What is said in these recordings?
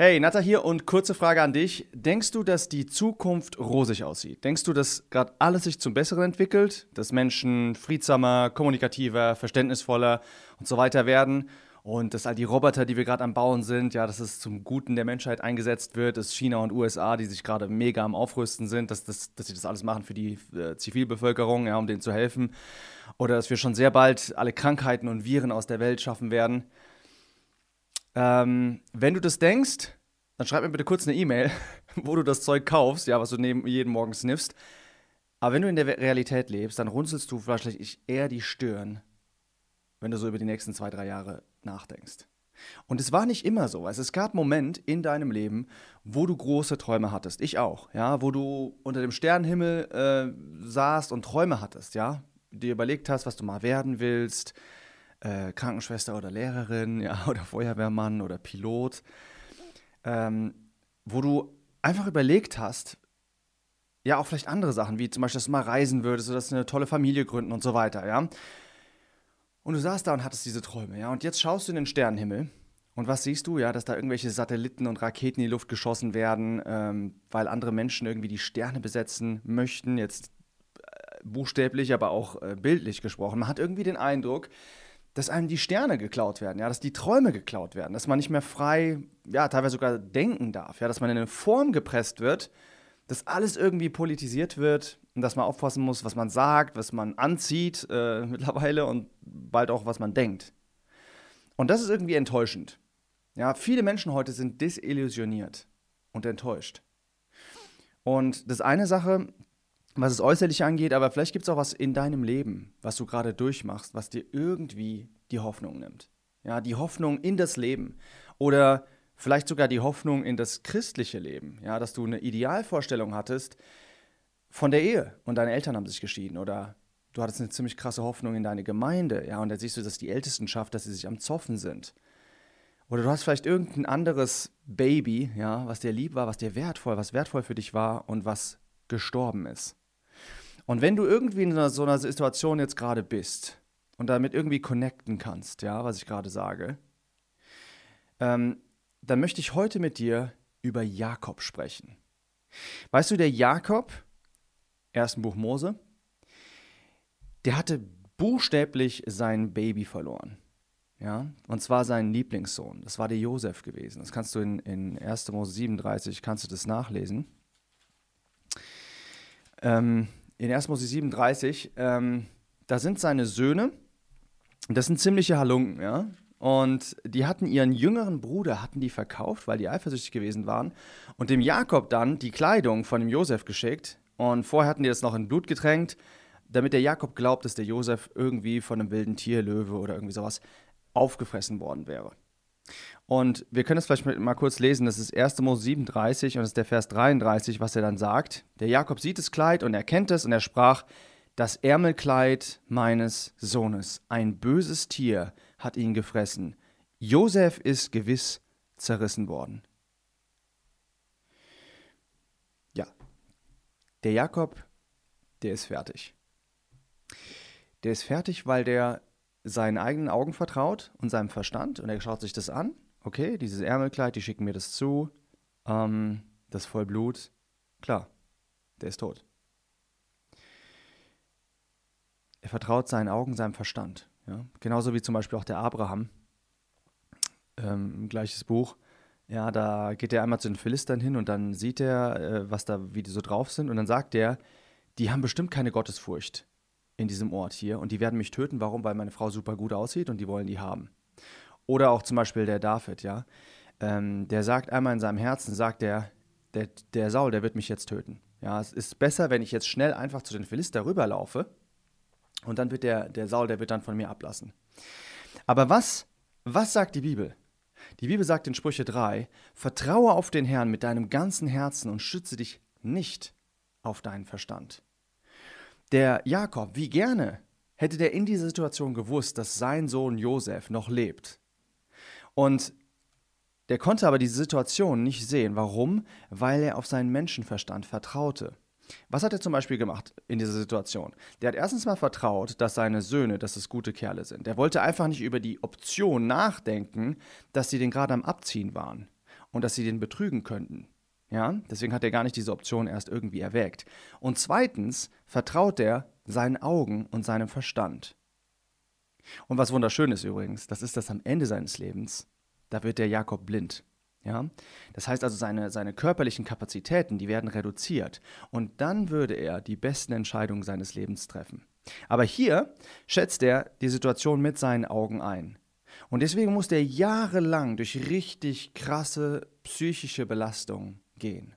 Hey, Natta hier und kurze Frage an dich. Denkst du, dass die Zukunft rosig aussieht? Denkst du, dass gerade alles sich zum Besseren entwickelt? Dass Menschen friedsamer, kommunikativer, verständnisvoller und so weiter werden? Und dass all die Roboter, die wir gerade am Bauen sind, ja, dass es zum Guten der Menschheit eingesetzt wird, dass China und USA, die sich gerade mega am Aufrüsten sind, dass, dass, dass sie das alles machen für die äh, Zivilbevölkerung, ja, um denen zu helfen. Oder dass wir schon sehr bald alle Krankheiten und Viren aus der Welt schaffen werden. Ähm, wenn du das denkst, dann schreib mir bitte kurz eine E-Mail, wo du das Zeug kaufst, ja, was du neben, jeden Morgen sniffst. Aber wenn du in der Realität lebst, dann runzelst du wahrscheinlich eher die Stirn, wenn du so über die nächsten zwei, drei Jahre nachdenkst. Und es war nicht immer so. Also es gab Momente in deinem Leben, wo du große Träume hattest. Ich auch, ja, wo du unter dem Sternenhimmel äh, saßt und Träume hattest, ja, dir überlegt hast, was du mal werden willst, äh, Krankenschwester oder Lehrerin, ja, oder Feuerwehrmann oder Pilot, ähm, wo du einfach überlegt hast, ja, auch vielleicht andere Sachen, wie zum Beispiel, dass du mal reisen würdest oder dass du eine tolle Familie gründen und so weiter, ja. Und du saßt da und hattest diese Träume, ja. Und jetzt schaust du in den Sternenhimmel und was siehst du? Ja, dass da irgendwelche Satelliten und Raketen in die Luft geschossen werden, ähm, weil andere Menschen irgendwie die Sterne besetzen möchten. Jetzt äh, buchstäblich, aber auch äh, bildlich gesprochen. Man hat irgendwie den Eindruck, dass einem die Sterne geklaut werden, ja, dass die Träume geklaut werden, dass man nicht mehr frei, ja, teilweise sogar denken darf, ja, dass man in eine Form gepresst wird, dass alles irgendwie politisiert wird und dass man aufpassen muss, was man sagt, was man anzieht äh, mittlerweile und bald auch, was man denkt. Und das ist irgendwie enttäuschend. Ja, viele Menschen heute sind desillusioniert und enttäuscht. Und das ist eine Sache, was es äußerlich angeht, aber vielleicht gibt es auch was in deinem Leben, was du gerade durchmachst, was dir irgendwie die Hoffnung nimmt. Ja, die Hoffnung in das Leben oder vielleicht sogar die Hoffnung in das christliche Leben. Ja, dass du eine Idealvorstellung hattest von der Ehe und deine Eltern haben sich geschieden oder du hattest eine ziemlich krasse Hoffnung in deine Gemeinde. Ja, und da siehst du, dass die Ältestenschaft, dass sie sich am Zoffen sind. Oder du hast vielleicht irgendein anderes Baby, ja, was dir lieb war, was dir wertvoll, was wertvoll für dich war und was gestorben ist. Und wenn du irgendwie in so einer Situation jetzt gerade bist und damit irgendwie connecten kannst, ja, was ich gerade sage, ähm, dann möchte ich heute mit dir über Jakob sprechen. Weißt du, der Jakob, ersten Buch Mose, der hatte buchstäblich sein Baby verloren. Ja, und zwar seinen Lieblingssohn. Das war der Josef gewesen. Das kannst du in, in 1. Mose 37, kannst du das nachlesen. Ähm, in 1. Mose 37, ähm, da sind seine Söhne, das sind ziemliche Halunken, ja. Und die hatten ihren jüngeren Bruder, hatten die verkauft, weil die eifersüchtig gewesen waren. Und dem Jakob dann die Kleidung von dem Josef geschickt. Und vorher hatten die das noch in Blut getränkt, damit der Jakob glaubt, dass der Josef irgendwie von einem wilden Tier, Löwe oder irgendwie sowas aufgefressen worden wäre. Und wir können es vielleicht mal kurz lesen. Das ist 1. Mose 37 und das ist der Vers 33, was er dann sagt. Der Jakob sieht das Kleid und erkennt es und er sprach, das Ärmelkleid meines Sohnes, ein böses Tier hat ihn gefressen. Josef ist gewiss zerrissen worden. Ja, der Jakob, der ist fertig. Der ist fertig, weil der seinen eigenen Augen vertraut und seinem Verstand und er schaut sich das an okay, dieses Ärmelkleid, die schicken mir das zu, ähm, das voll Blut, klar, der ist tot. Er vertraut seinen Augen, seinem Verstand. Ja? Genauso wie zum Beispiel auch der Abraham, ähm, gleiches Buch. Ja, da geht er einmal zu den Philistern hin und dann sieht er, äh, was da, wie die so drauf sind. Und dann sagt er, die haben bestimmt keine Gottesfurcht in diesem Ort hier und die werden mich töten. Warum? Weil meine Frau super gut aussieht und die wollen die haben. Oder auch zum Beispiel der David, ja. Ähm, der sagt einmal in seinem Herzen, sagt er, der, der Saul, der wird mich jetzt töten. Ja, es ist besser, wenn ich jetzt schnell einfach zu den Philister rüberlaufe und dann wird der, der Saul, der wird dann von mir ablassen. Aber was, was sagt die Bibel? Die Bibel sagt in Sprüche 3, vertraue auf den Herrn mit deinem ganzen Herzen und schütze dich nicht auf deinen Verstand. Der Jakob, wie gerne hätte der in dieser Situation gewusst, dass sein Sohn Josef noch lebt und der konnte aber diese Situation nicht sehen. Warum? Weil er auf seinen Menschenverstand vertraute. Was hat er zum Beispiel gemacht in dieser Situation? Der hat erstens mal vertraut, dass seine Söhne, dass es gute Kerle sind. Der wollte einfach nicht über die Option nachdenken, dass sie den gerade am Abziehen waren. und dass sie den betrügen könnten. Ja, deswegen hat er gar nicht diese Option erst irgendwie erwägt. Und zweitens vertraut er seinen Augen und seinem Verstand. Und was wunderschön ist übrigens, das ist das am Ende seines Lebens, da wird der Jakob blind. Ja? Das heißt also, seine, seine körperlichen Kapazitäten, die werden reduziert. Und dann würde er die besten Entscheidungen seines Lebens treffen. Aber hier schätzt er die Situation mit seinen Augen ein. Und deswegen muss er jahrelang durch richtig krasse psychische Belastungen gehen.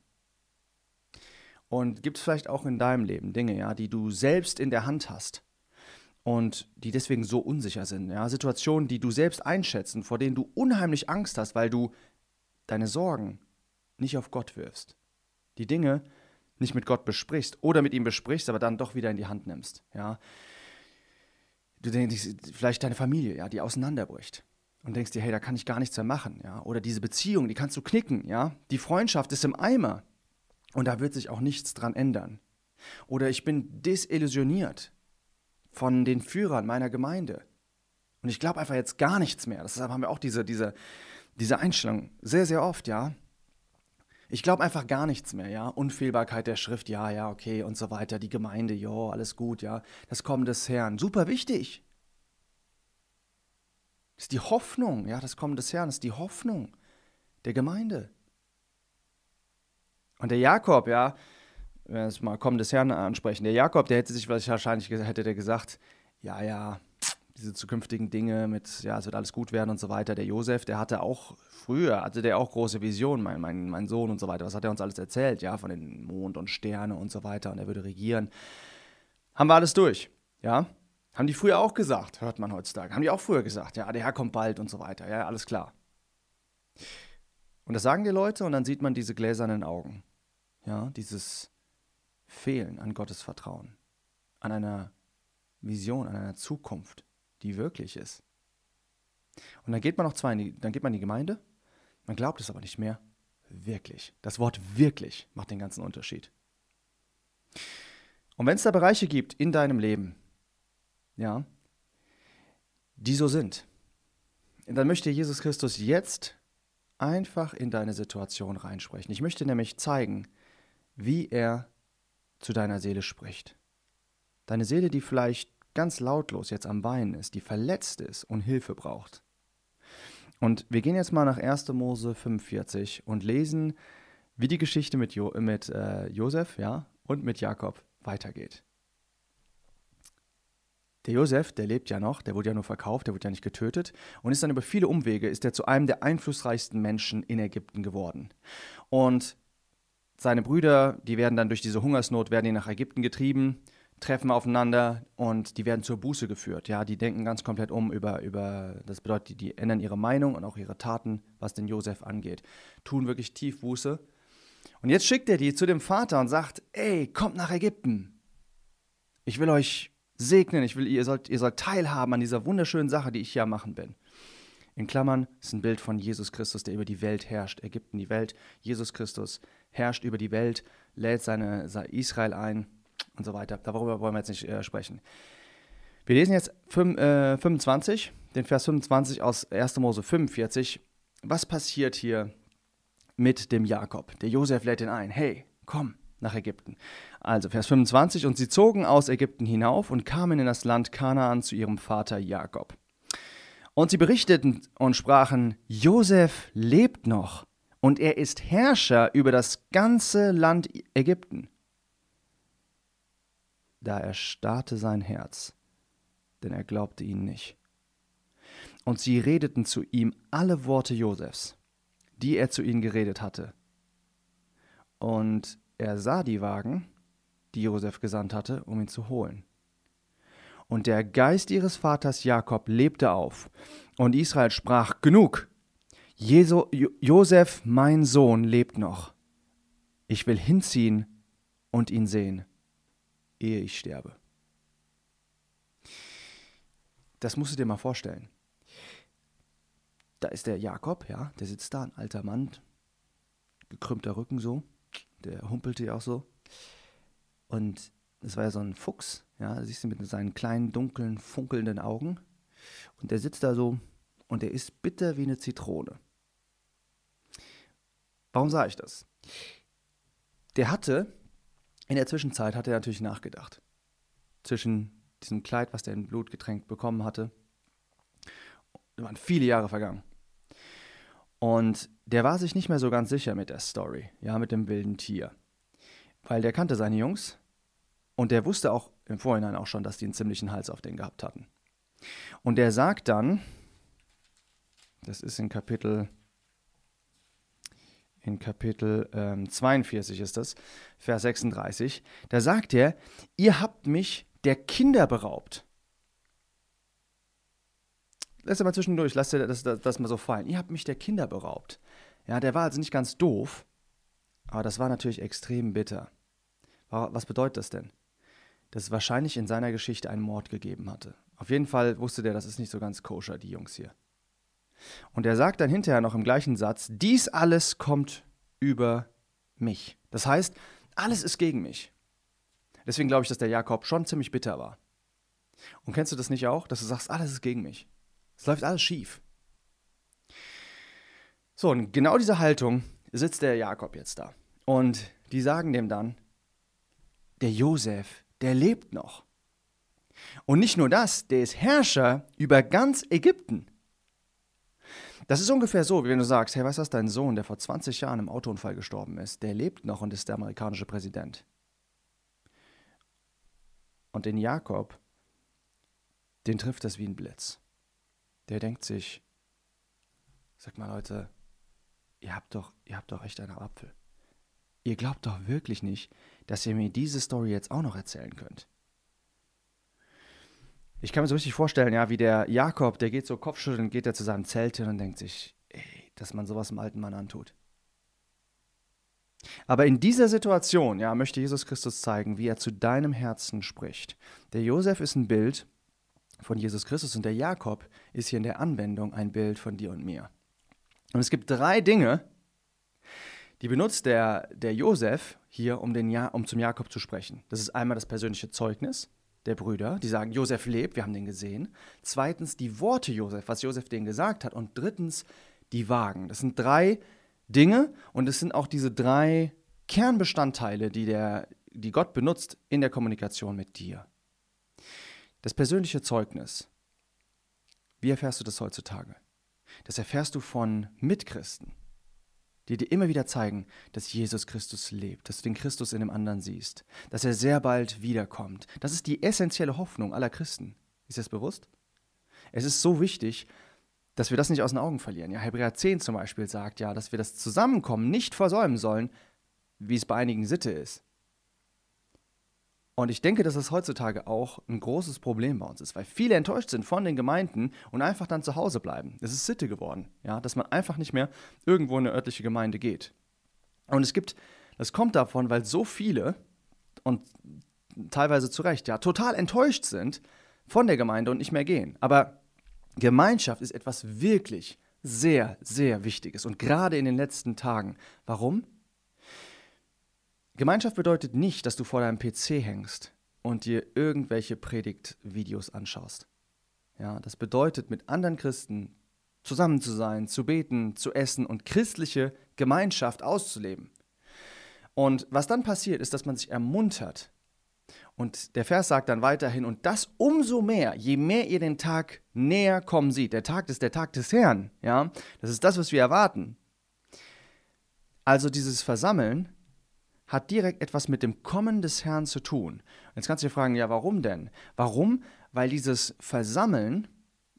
Und gibt es vielleicht auch in deinem Leben Dinge, ja, die du selbst in der Hand hast und die deswegen so unsicher sind, ja, Situationen, die du selbst einschätzen, vor denen du unheimlich Angst hast, weil du deine Sorgen nicht auf Gott wirfst. Die Dinge nicht mit Gott besprichst oder mit ihm besprichst, aber dann doch wieder in die Hand nimmst, ja. Du denkst, vielleicht deine Familie, ja, die auseinanderbricht und denkst dir, hey, da kann ich gar nichts mehr machen, ja, oder diese Beziehung, die kannst du knicken, ja, die Freundschaft ist im Eimer und da wird sich auch nichts dran ändern. Oder ich bin desillusioniert von den Führern meiner Gemeinde und ich glaube einfach jetzt gar nichts mehr. Deshalb haben wir auch diese, diese, diese Einstellung sehr, sehr oft, ja. Ich glaube einfach gar nichts mehr, ja. Unfehlbarkeit der Schrift, ja, ja, okay und so weiter. Die Gemeinde, ja, alles gut, ja. Das Kommen des Herrn, super wichtig. Das ist die Hoffnung, ja, das Kommen des Herrn ist die Hoffnung der Gemeinde. Und der Jakob, ja, wenn wir jetzt mal Kommen des Herrn ansprechen, der Jakob, der hätte sich wahrscheinlich, hätte der gesagt, ja, ja, diese zukünftigen Dinge mit, ja, es wird alles gut werden und so weiter. Der Josef, der hatte auch früher, hatte der auch große Visionen, mein, mein, mein Sohn und so weiter. Was hat er uns alles erzählt, ja, von den Mond und Sterne und so weiter und er würde regieren. Haben wir alles durch, ja. Haben die früher auch gesagt, hört man heutzutage. Haben die auch früher gesagt, ja, der Herr kommt bald und so weiter. Ja, alles klar. Und das sagen die Leute und dann sieht man diese gläsernen Augen. Ja, dieses Fehlen an Gottes Vertrauen, an einer Vision, an einer Zukunft, die wirklich ist. Und dann geht man noch zwei, die, dann geht man in die Gemeinde, man glaubt es aber nicht mehr. Wirklich. Das Wort wirklich macht den ganzen Unterschied. Und wenn es da Bereiche gibt in deinem Leben, ja, die so sind, dann möchte Jesus Christus jetzt einfach in deine Situation reinsprechen. Ich möchte nämlich zeigen, wie er zu deiner Seele spricht. Deine Seele, die vielleicht ganz lautlos jetzt am Weinen ist, die verletzt ist und Hilfe braucht. Und wir gehen jetzt mal nach 1. Mose 45 und lesen, wie die Geschichte mit, jo mit äh, Josef ja, und mit Jakob weitergeht. Der Josef, der lebt ja noch, der wurde ja nur verkauft, der wurde ja nicht getötet und ist dann über viele Umwege, ist er zu einem der einflussreichsten Menschen in Ägypten geworden. Und seine Brüder, die werden dann durch diese Hungersnot, werden die nach Ägypten getrieben, treffen aufeinander und die werden zur Buße geführt. Ja, die denken ganz komplett um über, über das bedeutet, die ändern ihre Meinung und auch ihre Taten, was den Josef angeht. Tun wirklich tief Buße. Und jetzt schickt er die zu dem Vater und sagt, ey, kommt nach Ägypten. Ich will euch segnen. Ich will, ihr sollt, ihr sollt teilhaben an dieser wunderschönen Sache, die ich hier machen bin. In Klammern ist ein Bild von Jesus Christus, der über die Welt herrscht. Ägypten, die Welt. Jesus Christus herrscht über die Welt, lädt seine, seine Israel ein und so weiter. Darüber wollen wir jetzt nicht äh, sprechen. Wir lesen jetzt 5, äh, 25, den Vers 25 aus 1. Mose 45. Was passiert hier mit dem Jakob? Der Josef lädt ihn ein. Hey, komm, nach Ägypten. Also Vers 25, und sie zogen aus Ägypten hinauf und kamen in das Land Kanaan zu ihrem Vater Jakob. Und sie berichteten und sprachen, Josef lebt noch und er ist Herrscher über das ganze Land Ägypten. Da erstarrte sein Herz, denn er glaubte ihnen nicht. Und sie redeten zu ihm alle Worte Josefs, die er zu ihnen geredet hatte. Und er sah die Wagen, die Josef gesandt hatte, um ihn zu holen. Und der Geist ihres Vaters Jakob lebte auf, und Israel sprach: Genug! Jesu, Josef, mein Sohn, lebt noch. Ich will hinziehen und ihn sehen, ehe ich sterbe. Das musst du dir mal vorstellen. Da ist der Jakob, ja, der sitzt da, ein alter Mann, gekrümmter Rücken so der humpelte ja auch so. Und das war ja so ein Fuchs, ja, siehst du mit seinen kleinen, dunklen, funkelnden Augen. Und der sitzt da so und der ist bitter wie eine Zitrone. Warum sage ich das? Der hatte, in der Zwischenzeit hat er natürlich nachgedacht. Zwischen diesem Kleid, was der in Blut getränkt bekommen hatte, da waren viele Jahre vergangen. Und der war sich nicht mehr so ganz sicher mit der Story, ja, mit dem wilden Tier. Weil der kannte seine Jungs und der wusste auch im Vorhinein auch schon, dass die einen ziemlichen Hals auf den gehabt hatten. Und der sagt dann, das ist in Kapitel in Kapitel ähm, 42 ist das, Vers 36, da sagt er, ihr habt mich der Kinder beraubt. Lass dir mal zwischendurch, lass dir das, das, das mal so fallen. Ihr habt mich der Kinder beraubt. Ja, der war also nicht ganz doof, aber das war natürlich extrem bitter. Was bedeutet das denn? Dass es wahrscheinlich in seiner Geschichte einen Mord gegeben hatte. Auf jeden Fall wusste der, das ist nicht so ganz koscher, die Jungs hier. Und er sagt dann hinterher noch im gleichen Satz, dies alles kommt über mich. Das heißt, alles ist gegen mich. Deswegen glaube ich, dass der Jakob schon ziemlich bitter war. Und kennst du das nicht auch, dass du sagst, alles ist gegen mich? Es läuft alles schief. So, und genau diese Haltung sitzt der Jakob jetzt da. Und die sagen dem dann, der Josef, der lebt noch. Und nicht nur das, der ist Herrscher über ganz Ägypten. Das ist ungefähr so, wie wenn du sagst, hey, weißt du dein Sohn, der vor 20 Jahren im Autounfall gestorben ist, der lebt noch und ist der amerikanische Präsident. Und den Jakob, den trifft das wie ein Blitz. Der denkt sich, sag mal Leute, ihr habt doch, ihr habt doch echt einen Apfel. Ihr glaubt doch wirklich nicht, dass ihr mir diese Story jetzt auch noch erzählen könnt. Ich kann mir so richtig vorstellen, ja, wie der Jakob, der geht so Kopfschütteln, geht er zu seinem Zelt hin und denkt sich, ey, dass man sowas einem alten Mann antut. Aber in dieser Situation, ja, möchte Jesus Christus zeigen, wie er zu deinem Herzen spricht. Der Josef ist ein Bild von Jesus Christus und der Jakob ist hier in der Anwendung ein Bild von dir und mir. Und es gibt drei Dinge, die benutzt der, der Josef hier, um, den ja um zum Jakob zu sprechen. Das ist einmal das persönliche Zeugnis der Brüder, die sagen, Josef lebt, wir haben den gesehen. Zweitens die Worte Josef, was Josef denen gesagt hat. Und drittens die Wagen. Das sind drei Dinge und es sind auch diese drei Kernbestandteile, die, der, die Gott benutzt in der Kommunikation mit dir. Das persönliche Zeugnis. Wie erfährst du das heutzutage? Das erfährst du von Mitchristen, die dir immer wieder zeigen, dass Jesus Christus lebt, dass du den Christus in dem anderen siehst, dass er sehr bald wiederkommt. Das ist die essentielle Hoffnung aller Christen. Ist dir das bewusst? Es ist so wichtig, dass wir das nicht aus den Augen verlieren. Ja, Hebräer 10 zum Beispiel sagt ja, dass wir das Zusammenkommen nicht versäumen sollen, wie es bei einigen Sitte ist. Und ich denke, dass das heutzutage auch ein großes Problem bei uns ist, weil viele enttäuscht sind von den Gemeinden und einfach dann zu Hause bleiben. Es ist Sitte geworden, ja, dass man einfach nicht mehr irgendwo in eine örtliche Gemeinde geht. Und es gibt, das kommt davon, weil so viele und teilweise zu Recht, ja, total enttäuscht sind von der Gemeinde und nicht mehr gehen. Aber Gemeinschaft ist etwas wirklich sehr, sehr Wichtiges und gerade in den letzten Tagen. Warum? Gemeinschaft bedeutet nicht, dass du vor deinem PC hängst und dir irgendwelche Predigtvideos anschaust. Ja, das bedeutet, mit anderen Christen zusammen zu sein, zu beten, zu essen und christliche Gemeinschaft auszuleben. Und was dann passiert, ist, dass man sich ermuntert. Und der Vers sagt dann weiterhin, und das umso mehr, je mehr ihr den Tag näher kommen seht. Der Tag ist der Tag des Herrn, ja. Das ist das, was wir erwarten. Also dieses Versammeln hat direkt etwas mit dem Kommen des Herrn zu tun. Jetzt kannst du dir fragen, ja, warum denn? Warum? Weil dieses Versammeln,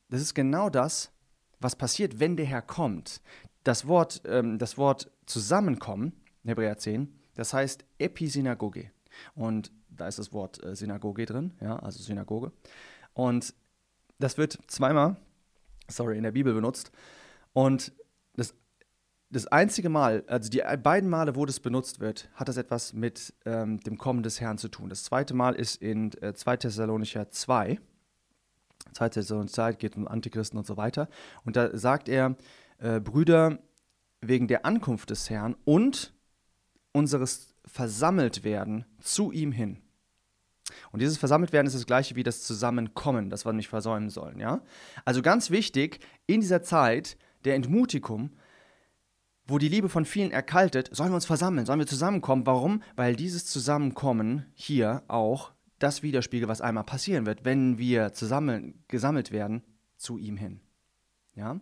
das ist genau das, was passiert, wenn der Herr kommt. Das Wort, ähm, das Wort zusammenkommen, Hebräer 10, das heißt Episynagoge. Und da ist das Wort äh, Synagoge drin, ja, also Synagoge. Und das wird zweimal, sorry, in der Bibel benutzt. Und das das einzige Mal, also die beiden Male, wo das benutzt wird, hat das etwas mit ähm, dem Kommen des Herrn zu tun. Das zweite Mal ist in äh, 2 Thessalonicher 2. 2 Thessalonicher 2 geht um Antichristen und so weiter. Und da sagt er, äh, Brüder, wegen der Ankunft des Herrn und unseres Versammeltwerden zu ihm hin. Und dieses Versammeltwerden ist das gleiche wie das Zusammenkommen, das wir nicht versäumen sollen. Ja? Also ganz wichtig, in dieser Zeit der Entmutigung wo die Liebe von vielen erkaltet, sollen wir uns versammeln, sollen wir zusammenkommen. Warum? Weil dieses Zusammenkommen hier auch das widerspiegelt, was einmal passieren wird, wenn wir zusammen gesammelt werden zu ihm hin. Ja?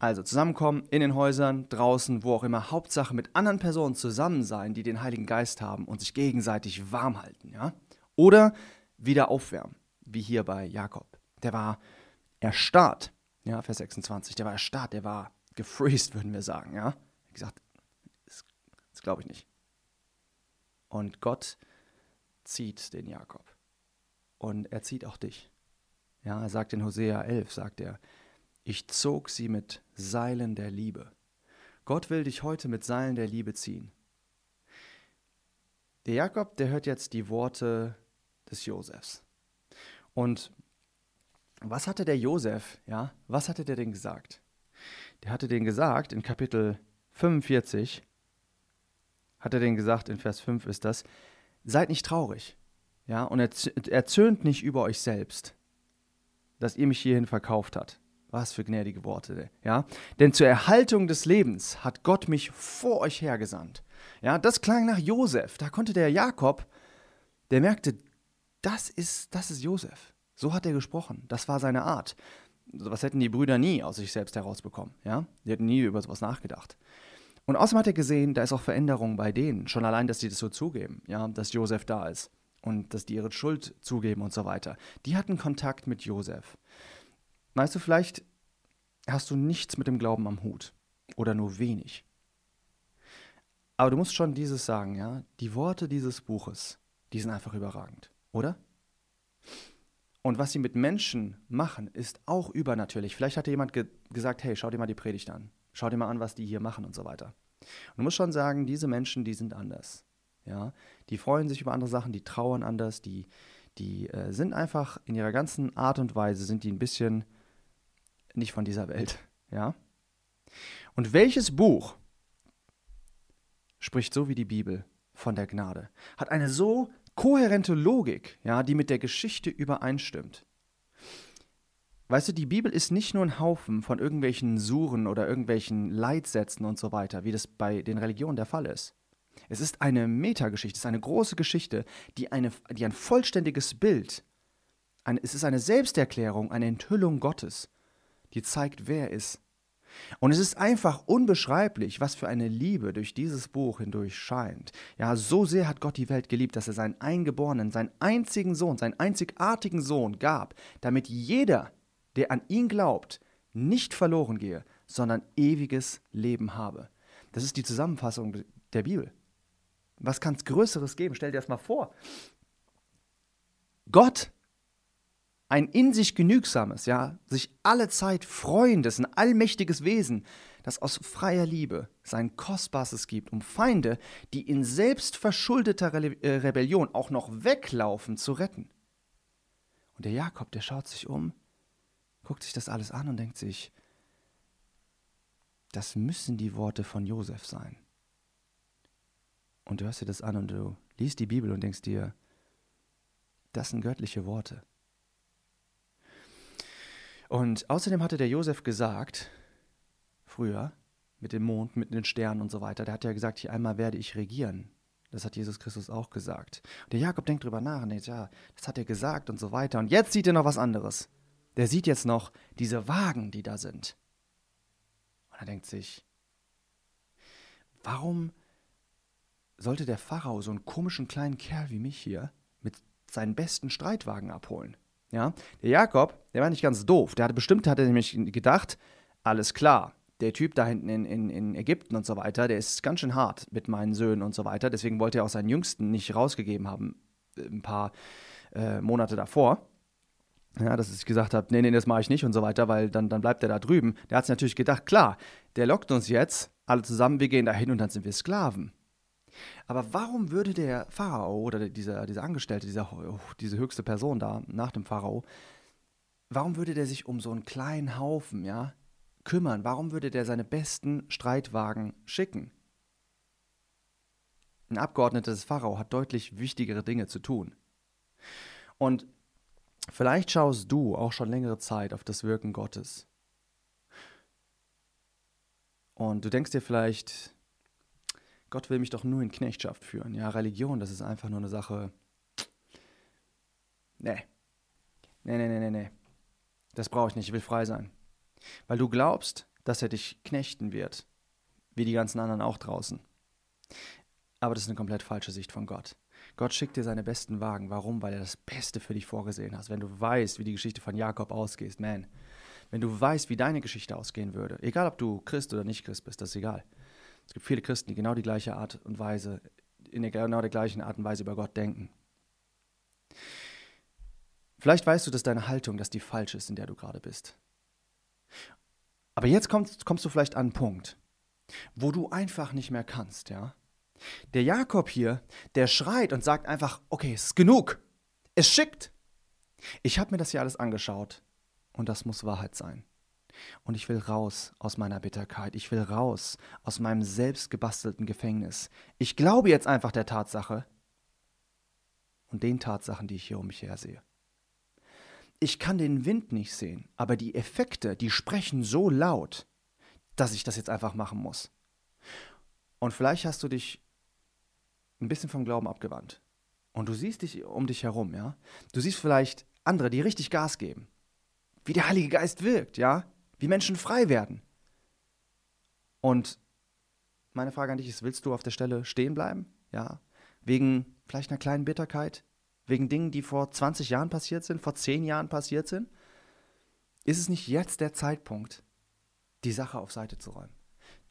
Also zusammenkommen in den Häusern, draußen, wo auch immer. Hauptsache mit anderen Personen zusammen sein, die den Heiligen Geist haben und sich gegenseitig warm halten. Ja? Oder wieder aufwärmen, wie hier bei Jakob. Der war erstarrt, ja, Vers 26. Der war erstarrt, der war gefreezed, würden wir sagen. Ja? Wie gesagt, das, das glaube ich nicht. Und Gott zieht den Jakob. Und er zieht auch dich. Ja, er sagt in Hosea 11, sagt er, ich zog sie mit Seilen der Liebe. Gott will dich heute mit Seilen der Liebe ziehen. Der Jakob, der hört jetzt die Worte des Josefs. Und was hatte der Josef, ja, was hatte der denn gesagt? Der hatte den gesagt in Kapitel 45, hat er den gesagt, in Vers 5 ist das, seid nicht traurig, ja, und erzürnt nicht über euch selbst, dass ihr mich hierhin verkauft habt. Was für gnädige Worte, ja. Denn zur Erhaltung des Lebens hat Gott mich vor euch hergesandt. Ja, das klang nach Josef. Da konnte der Jakob, der merkte, das ist, das ist Josef. So hat er gesprochen. Das war seine Art. Was hätten die Brüder nie aus sich selbst herausbekommen, ja. Die hätten nie über sowas nachgedacht. Und außerdem hat er gesehen, da ist auch Veränderung bei denen. Schon allein, dass sie das so zugeben, ja, dass Josef da ist und dass die ihre Schuld zugeben und so weiter. Die hatten Kontakt mit Josef. Weißt du, vielleicht hast du nichts mit dem Glauben am Hut oder nur wenig. Aber du musst schon dieses sagen, ja? Die Worte dieses Buches, die sind einfach überragend, oder? Und was sie mit Menschen machen, ist auch übernatürlich. Vielleicht hat jemand ge gesagt, hey, schau dir mal die Predigt an. Schau dir mal an, was die hier machen und so weiter. Und du musst schon sagen, diese Menschen, die sind anders. Ja, die freuen sich über andere Sachen, die trauern anders, die, die äh, sind einfach in ihrer ganzen Art und Weise sind die ein bisschen nicht von dieser Welt. Ja. Und welches Buch spricht so wie die Bibel von der Gnade? Hat eine so kohärente Logik, ja, die mit der Geschichte übereinstimmt. Weißt du, die Bibel ist nicht nur ein Haufen von irgendwelchen Suren oder irgendwelchen Leitsätzen und so weiter, wie das bei den Religionen der Fall ist. Es ist eine Metageschichte, es ist eine große Geschichte, die, eine, die ein vollständiges Bild, ein, es ist eine Selbsterklärung, eine Enthüllung Gottes, die zeigt, wer er ist. Und es ist einfach unbeschreiblich, was für eine Liebe durch dieses Buch hindurch scheint. Ja, so sehr hat Gott die Welt geliebt, dass er seinen eingeborenen, seinen einzigen Sohn, seinen einzigartigen Sohn gab, damit jeder, der an ihn glaubt, nicht verloren gehe, sondern ewiges Leben habe. Das ist die Zusammenfassung der Bibel. Was kann es Größeres geben? Stell dir das mal vor. Gott, ein in sich genügsames, ja, sich alle Zeit freuendes, ein allmächtiges Wesen, das aus freier Liebe sein Kostbarstes gibt, um Feinde, die in selbstverschuldeter Re äh, Rebellion auch noch weglaufen, zu retten. Und der Jakob, der schaut sich um guckt sich das alles an und denkt sich, das müssen die Worte von Josef sein. Und du hörst dir das an und du liest die Bibel und denkst dir, das sind göttliche Worte. Und außerdem hatte der Josef gesagt, früher, mit dem Mond, mit den Sternen und so weiter, der hat ja gesagt, hier einmal werde ich regieren. Das hat Jesus Christus auch gesagt. Und der Jakob denkt drüber nach und denkt, ja, das hat er gesagt und so weiter. Und jetzt sieht er noch was anderes der sieht jetzt noch diese Wagen, die da sind. Und er denkt sich, warum sollte der Pharao so einen komischen kleinen Kerl wie mich hier mit seinen besten Streitwagen abholen? Ja, der Jakob, der war nicht ganz doof. Der hatte bestimmt, hat er nämlich gedacht, alles klar, der Typ da hinten in, in, in Ägypten und so weiter, der ist ganz schön hart mit meinen Söhnen und so weiter. Deswegen wollte er auch seinen Jüngsten nicht rausgegeben haben, äh, ein paar äh, Monate davor. Ja, dass ich gesagt habe, nee, nee, das mache ich nicht und so weiter, weil dann, dann bleibt er da drüben. Der hat sich natürlich gedacht, klar, der lockt uns jetzt, alle zusammen, wir gehen da hin und dann sind wir Sklaven. Aber warum würde der Pharao oder dieser, dieser Angestellte, dieser, diese höchste Person da nach dem Pharao, warum würde der sich um so einen kleinen Haufen, ja, kümmern? Warum würde der seine besten Streitwagen schicken? Ein Abgeordneter des Pharao hat deutlich wichtigere Dinge zu tun. Und Vielleicht schaust du auch schon längere Zeit auf das Wirken Gottes. Und du denkst dir vielleicht, Gott will mich doch nur in Knechtschaft führen. Ja, Religion, das ist einfach nur eine Sache. Nee. Nee, nee, nee, nee, nee. Das brauche ich nicht, ich will frei sein. Weil du glaubst, dass er dich knechten wird, wie die ganzen anderen auch draußen. Aber das ist eine komplett falsche Sicht von Gott. Gott schickt dir seine besten Wagen. Warum? Weil er das Beste für dich vorgesehen hat. Wenn du weißt, wie die Geschichte von Jakob ausgeht, man, wenn du weißt, wie deine Geschichte ausgehen würde, egal ob du Christ oder nicht Christ bist, das ist egal. Es gibt viele Christen, die genau die gleiche Art und Weise, in der, genau der gleichen Art und Weise über Gott denken. Vielleicht weißt du, dass deine Haltung, dass die falsch ist, in der du gerade bist. Aber jetzt kommst, kommst du vielleicht an einen Punkt, wo du einfach nicht mehr kannst, ja? Der Jakob hier, der schreit und sagt einfach, okay, es ist genug. Es schickt. Ich habe mir das hier alles angeschaut und das muss Wahrheit sein. Und ich will raus aus meiner Bitterkeit. Ich will raus aus meinem selbstgebastelten Gefängnis. Ich glaube jetzt einfach der Tatsache und den Tatsachen, die ich hier um mich her sehe. Ich kann den Wind nicht sehen, aber die Effekte, die sprechen so laut, dass ich das jetzt einfach machen muss. Und vielleicht hast du dich ein bisschen vom Glauben abgewandt. Und du siehst dich um dich herum, ja? Du siehst vielleicht andere, die richtig Gas geben. Wie der Heilige Geist wirkt, ja? Wie Menschen frei werden. Und meine Frage an dich ist, willst du auf der Stelle stehen bleiben? Ja? Wegen vielleicht einer kleinen Bitterkeit? Wegen Dingen, die vor 20 Jahren passiert sind, vor 10 Jahren passiert sind? Ist es nicht jetzt der Zeitpunkt, die Sache auf Seite zu räumen?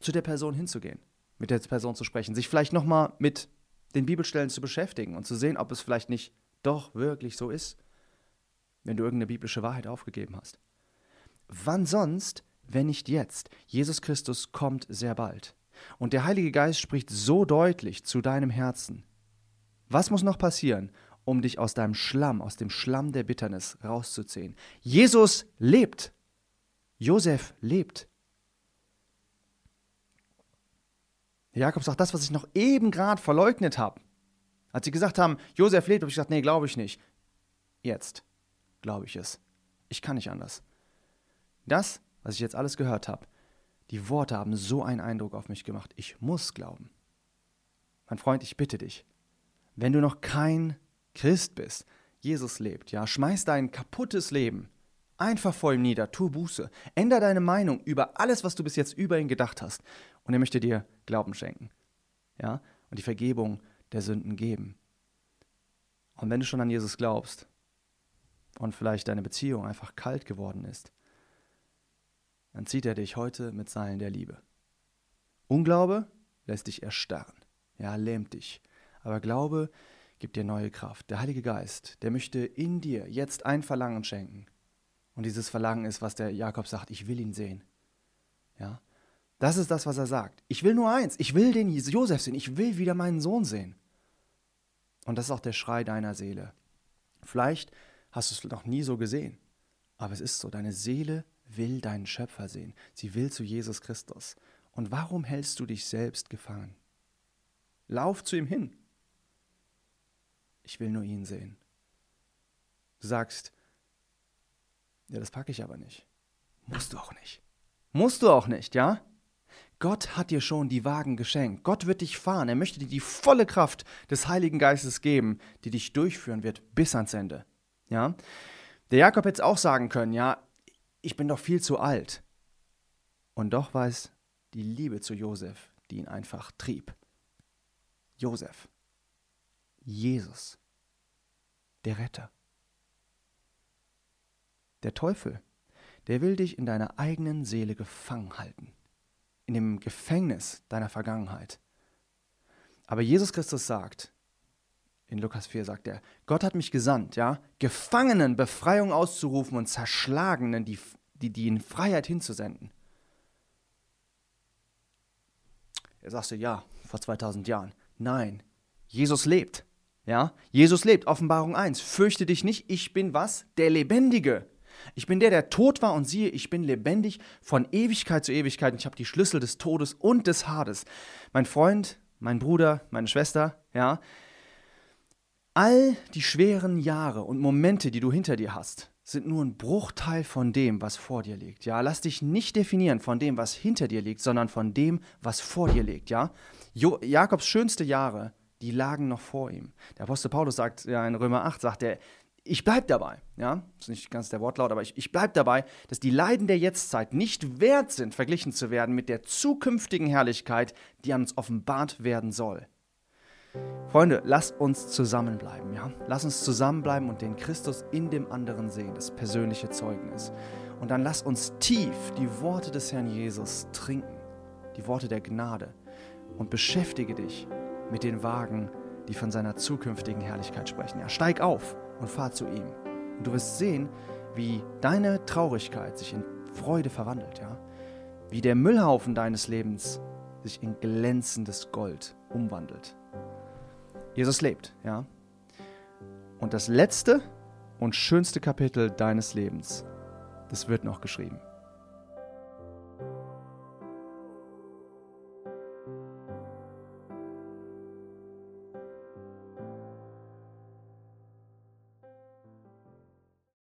Zu der Person hinzugehen, mit der Person zu sprechen, sich vielleicht nochmal mit den Bibelstellen zu beschäftigen und zu sehen, ob es vielleicht nicht doch wirklich so ist, wenn du irgendeine biblische Wahrheit aufgegeben hast. Wann sonst, wenn nicht jetzt? Jesus Christus kommt sehr bald. Und der Heilige Geist spricht so deutlich zu deinem Herzen. Was muss noch passieren, um dich aus deinem Schlamm, aus dem Schlamm der Bitternis rauszuziehen? Jesus lebt. Josef lebt. Jakob sagt, das, was ich noch eben gerade verleugnet habe, als sie gesagt haben, Josef lebt, habe ich gesagt, nee, glaube ich nicht. Jetzt glaube ich es. Ich kann nicht anders. Das, was ich jetzt alles gehört habe, die Worte haben so einen Eindruck auf mich gemacht. Ich muss glauben. Mein Freund, ich bitte dich, wenn du noch kein Christ bist, Jesus lebt, ja, schmeiß dein kaputtes Leben einfach vor ihm nieder, tu Buße, änder deine Meinung über alles, was du bis jetzt über ihn gedacht hast und er möchte dir Glauben schenken. Ja? Und die Vergebung der Sünden geben. Und wenn du schon an Jesus glaubst und vielleicht deine Beziehung einfach kalt geworden ist, dann zieht er dich heute mit Seilen der Liebe. Unglaube lässt dich erstarren, ja, lähmt dich. Aber Glaube gibt dir neue Kraft. Der Heilige Geist, der möchte in dir jetzt ein Verlangen schenken. Und dieses Verlangen ist, was der Jakob sagt, ich will ihn sehen. Ja? Das ist das, was er sagt. Ich will nur eins. Ich will den Josef sehen. Ich will wieder meinen Sohn sehen. Und das ist auch der Schrei deiner Seele. Vielleicht hast du es noch nie so gesehen. Aber es ist so. Deine Seele will deinen Schöpfer sehen. Sie will zu Jesus Christus. Und warum hältst du dich selbst gefangen? Lauf zu ihm hin. Ich will nur ihn sehen. Du sagst, ja, das packe ich aber nicht. Musst du auch nicht. Musst du auch nicht, ja? Gott hat dir schon die Wagen geschenkt. Gott wird dich fahren. Er möchte dir die volle Kraft des Heiligen Geistes geben, die dich durchführen wird bis ans Ende. Ja? Der Jakob hätte es auch sagen können, ja, ich bin doch viel zu alt. Und doch war es die Liebe zu Josef, die ihn einfach trieb. Josef, Jesus, der Retter. Der Teufel, der will dich in deiner eigenen Seele gefangen halten in dem Gefängnis deiner Vergangenheit. Aber Jesus Christus sagt, in Lukas 4 sagt er, Gott hat mich gesandt, ja, Gefangenen Befreiung auszurufen und Zerschlagenen die, die, die in Freiheit hinzusenden. Er sagte, ja, vor 2000 Jahren. Nein, Jesus lebt. Ja, Jesus lebt. Offenbarung 1. Fürchte dich nicht, ich bin was? Der Lebendige. Ich bin der, der tot war und siehe, ich bin lebendig von Ewigkeit zu Ewigkeit ich habe die Schlüssel des Todes und des Hades. Mein Freund, mein Bruder, meine Schwester, ja, all die schweren Jahre und Momente, die du hinter dir hast, sind nur ein Bruchteil von dem, was vor dir liegt. Ja, lass dich nicht definieren von dem, was hinter dir liegt, sondern von dem, was vor dir liegt. Ja, jo Jakobs schönste Jahre, die lagen noch vor ihm. Der Apostel Paulus sagt ja in Römer 8, sagt er, ich bleibe dabei, ja, ist nicht ganz der Wortlaut, aber ich, ich bleibe dabei, dass die Leiden der Jetztzeit nicht wert sind, verglichen zu werden mit der zukünftigen Herrlichkeit, die an uns offenbart werden soll. Freunde, lasst uns zusammenbleiben, ja? Lass uns zusammenbleiben und den Christus in dem anderen sehen, das persönliche Zeugnis. Und dann lass uns tief die Worte des Herrn Jesus trinken, die Worte der Gnade und beschäftige dich mit den Wagen, die von seiner zukünftigen Herrlichkeit sprechen. Ja, steig auf und fahr zu ihm. Und du wirst sehen, wie deine Traurigkeit sich in Freude verwandelt, ja? Wie der Müllhaufen deines Lebens sich in glänzendes Gold umwandelt. Jesus lebt, ja. Und das letzte und schönste Kapitel deines Lebens, das wird noch geschrieben.